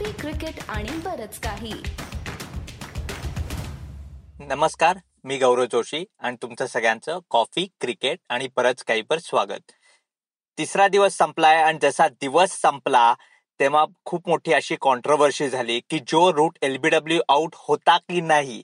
Coffee cricket आणि बरच काही. नमस्कार मी गौरव जोशी आणि तुमचं सगळ्यांचं कॉफी क्रिकेट आणि परत काही पर स्वागत. तिसरा दिवस संपलाय आणि जसा दिवस संपला तेव्हा खूप मोठी अशी कॉन्ट्रोवर्सी झाली की जो रूट एलबीडब्ल्यू आउट होता की नाही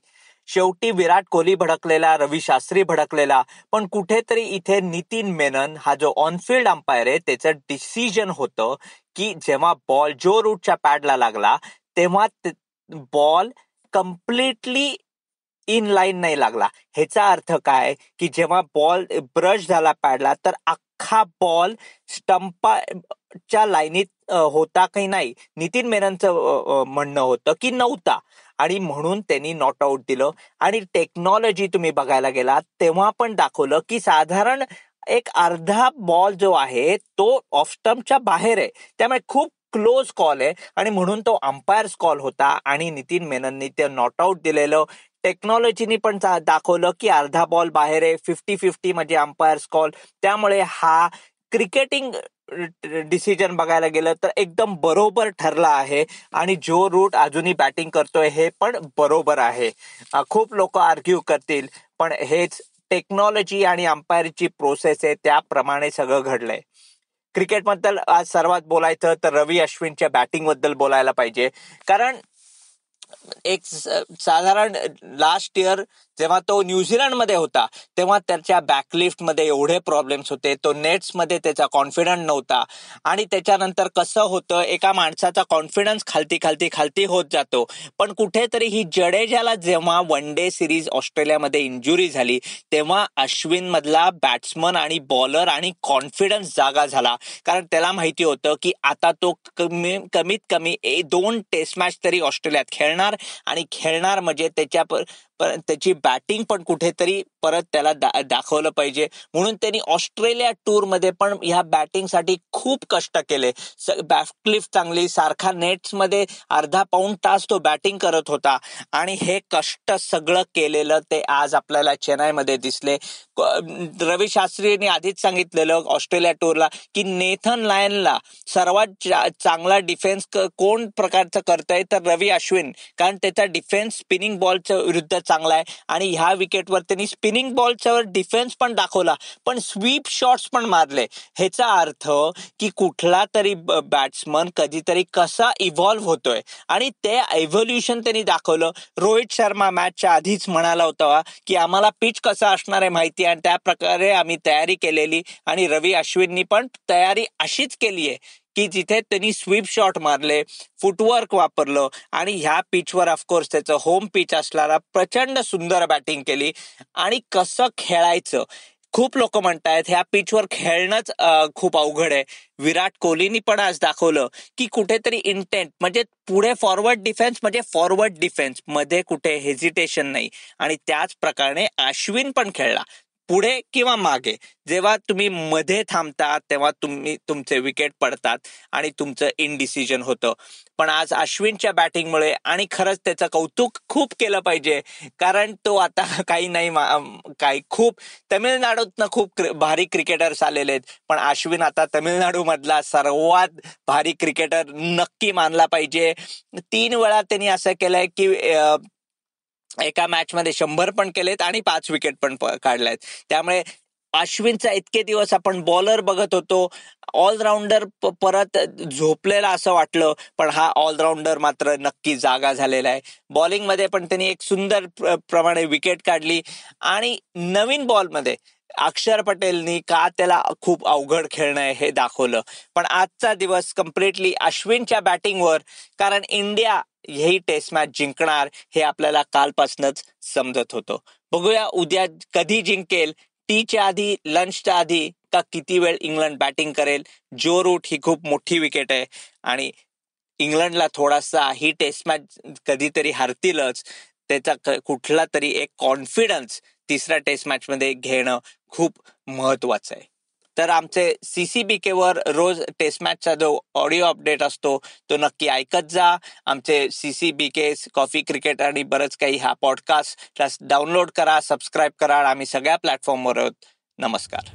शेवटी विराट कोहली भडकलेला रवी शास्त्री भडकलेला पण कुठेतरी इथे नितीन मेनन हा जो ऑनफिल्ड अंपायर आहे त्याचं डिसिजन होतं की जेव्हा बॉल जो रूटच्या पॅडला लागला तेव्हा बॉल कम्प्लिटली इन लाईन नाही लागला. ह्याचा अर्थ काय? की जेव्हा बॉल ब्रश झाला पॅडला तर अख्खा बॉल स्टंपाच्या लाईनीत होता काही नाही? नितीन मेननचं म्हणणं होतं की नव्हता. आणि म्हणून त्यांनी नॉट आऊट दिलं. आणि टेक्नॉलॉजी तुम्ही बघायला गेला तेव्हा पण दाखवलं की साधारण एक अर्धा बॉल जो आहे तो ऑफ स्टम्पच्या बाहेर आहे. त्यामुळे खूप क्लोज कॉल आहे. आणि म्हणून तो अंपायर्स कॉल होता आणि नितीन मेनननी ते नॉट आऊट दिलेलं. टेक्नॉलॉजीनी पण दाखवलं की अर्धा बॉल बाहेर आहे. फिफ्टी फिफ्टी म्हणजे अंपायर्स कॉल त्यामुळे हा क्रिकेटिंग डिसिजन बघायला गेलं तर एकदम बरोबर ठरला आहे आणि जो रूट अजूनही बॅटिंग करतोय हे पण बरोबर आहे. खूप लोक आर्ग्यू करतील पण हेच टेक्नॉलॉजी आणि अंपायरची प्रोसेस आहे त्याप्रमाणे सगळं घडलंय. क्रिकेटबद्दल आज सर्वात बोलायचं तर रवी अश्विनच्या बॅटिंगबद्दल बोलायला पाहिजे. कारण एक साधारण लास्ट इयर जेव्हा तो न्यूझीलंडमध्ये होता तेव्हा त्याच्या बॅकलिफ्टमध्ये एवढे प्रॉब्लेम्स होते तो नेट्समध्ये त्याचा कॉन्फिडंट नव्हता. आणि त्याच्यानंतर कसं होतं एका माणसाचा कॉन्फिडन्स खालती खालती खालती होत जातो. पण कुठेतरी ही जडेजाला जेव्हा वन डे सिरीज ऑस्ट्रेलियामध्ये इंजुरी झाली तेव्हा अश्विन मधला बॅट्समन आणि बॉलर आणि कॉन्फिडन्स जागा झाला. कारण त्याला माहिती होतं की आता तो कमी कमीत कमी दोन टेस्ट मॅच तरी ऑस्ट्रेलियात खेळणार आणि खेळणार म्हणजे त्याच्या त्याची बॅटिंग पण कुठेतरी परत त्याला दाखवलं पाहिजे. म्हणून त्यांनी ऑस्ट्रेलिया टूरमध्ये पण ह्या बॅटिंगसाठी खूप कष्ट केले. बॅकलिफ्ट चांगली सारखा नेट्समध्ये अर्धा पाऊण तास तो बॅटिंग करत होता. आणि हे कष्ट सगळं केलेलं ते आज आपल्याला चेन्नईमध्ये दिसले. रवी शास्त्रीने आधीच सांगितलेलं ऑस्ट्रेलिया टूरला की नेथन लायनला सर्वात चांगला डिफेन्स कोण प्रकारचं करतंय? तर रवी अश्विन. कारण त्याचा डिफेन्स स्पिनिंग बॉलच्या विरुद्ध चांगला आहे. आणि ह्या विकेटवर त्यांनी स्पिनिंग बॉलच्या डिफेन्स पण दाखवला. पण स्वीप शॉट्स पण मारले. ह्याचा अर्थ की कुठला तरी बॅट्समन कधीतरी कसा इव्हॉल्व्ह होतोय. आणि ते एव्होल्युशन त्यांनी दाखवलं. रोहित शर्मा मॅचच्या आधीच म्हणाला होता की आम्हाला पिच कसा असणार आहे माहिती आणि त्या प्रकारे आम्ही तयारी केलेली. आणि रवी अश्विननी पण तयारी अशीच केली आहे. की जिथे त्यांनी स्वीप शॉट मारले फुटवर्क वापरलं आणि ह्या पिचवर ऑफकोर्स त्याचं होम पिच असणारा प्रचंड सुंदर बॅटिंग केली आणि कसं खेळायचं? खूप लोक म्हणतायत ह्या पिचवर खेळणंच खूप अवघड आहे. विराट कोहलीनी पण आज दाखवलं की कुठेतरी इंटेंट म्हणजे पुढे फॉरवर्ड डिफेन्स म्हणजे फॉरवर्ड डिफेन्समध्ये कुठे हेजिटेशन नाही. आणि त्याच प्रकारे अश्विन पण खेळला. पुढे किंवा मागे. जेव्हा तुम्ही मध्ये थांबता तेव्हा तुम्ही तुमचे विकेट पडतात आणि तुमचं इनडिसिजन होतं. पण आज अश्विनच्या बॅटिंगमुळे आणि खरंच त्याचं कौतुक खूप केलं पाहिजे. कारण तो आता काही नाही काही खूप तमिळनाडूतनं खूप भारी क्रिकेटर्स आलेले आहेत. पण अश्विन आता तमिळनाडू मधला सर्वात भारी क्रिकेटर नक्की मानला पाहिजे. तीन वेळा त्यांनी असं केलंय की एका मॅचमध्ये शंभर पण केलेत आणि पाच विकेट पण काढलेत. त्यामुळे अश्विनचा इतके दिवस आपण बॉलर बघत होतो. ऑलराऊंडर परत झोपलेला असं वाटलं पण हा ऑलराऊंडर मात्र नक्की जागा झालेला आहे. बॉलिंगमध्ये पण त्यांनी एक सुंदर प्रमाणे विकेट काढली. आणि नवीन बॉलमध्ये अक्षर पटेलनी का त्याला खूप अवघड खेळणं आहे हे दाखवलं. पण आजचा दिवस कम्प्लिटली अश्विनच्या बॅटिंगवर कारण इंडिया ही टेस्ट मॅच जिंकणार हे आपल्याला कालपासूनच समजत होतं. बघूया उद्या कधी जिंकेल टीच्या आधी लंचच्या आधी का किती वेळ इंग्लंड बॅटिंग करेल? जो रूट ही खूप मोठी विकेट आहे. आणि इंग्लंडला थोडासा ही टेस्ट मॅच कधीतरी हरतीलच. त्याचा कुठला तरी एक कॉन्फिडन्स तिसऱ्या टेस्ट मॅचमध्ये घेणं खूप महत्वाचं आहे. तर आमचे सीसीबीके वर रोज टेस्ट मॅचचा जो ऑडिओ अपडेट असतो तो नक्की ऐकत जा. आमचे सीसीबीके कॉफी क्रिकेट आणि बरंच काही हा पॉडकास्ट डाउनलोड करा सबस्क्राईब करा आम्ही सगळ्या प्लॅटफॉर्मवर आहोत. नमस्कार.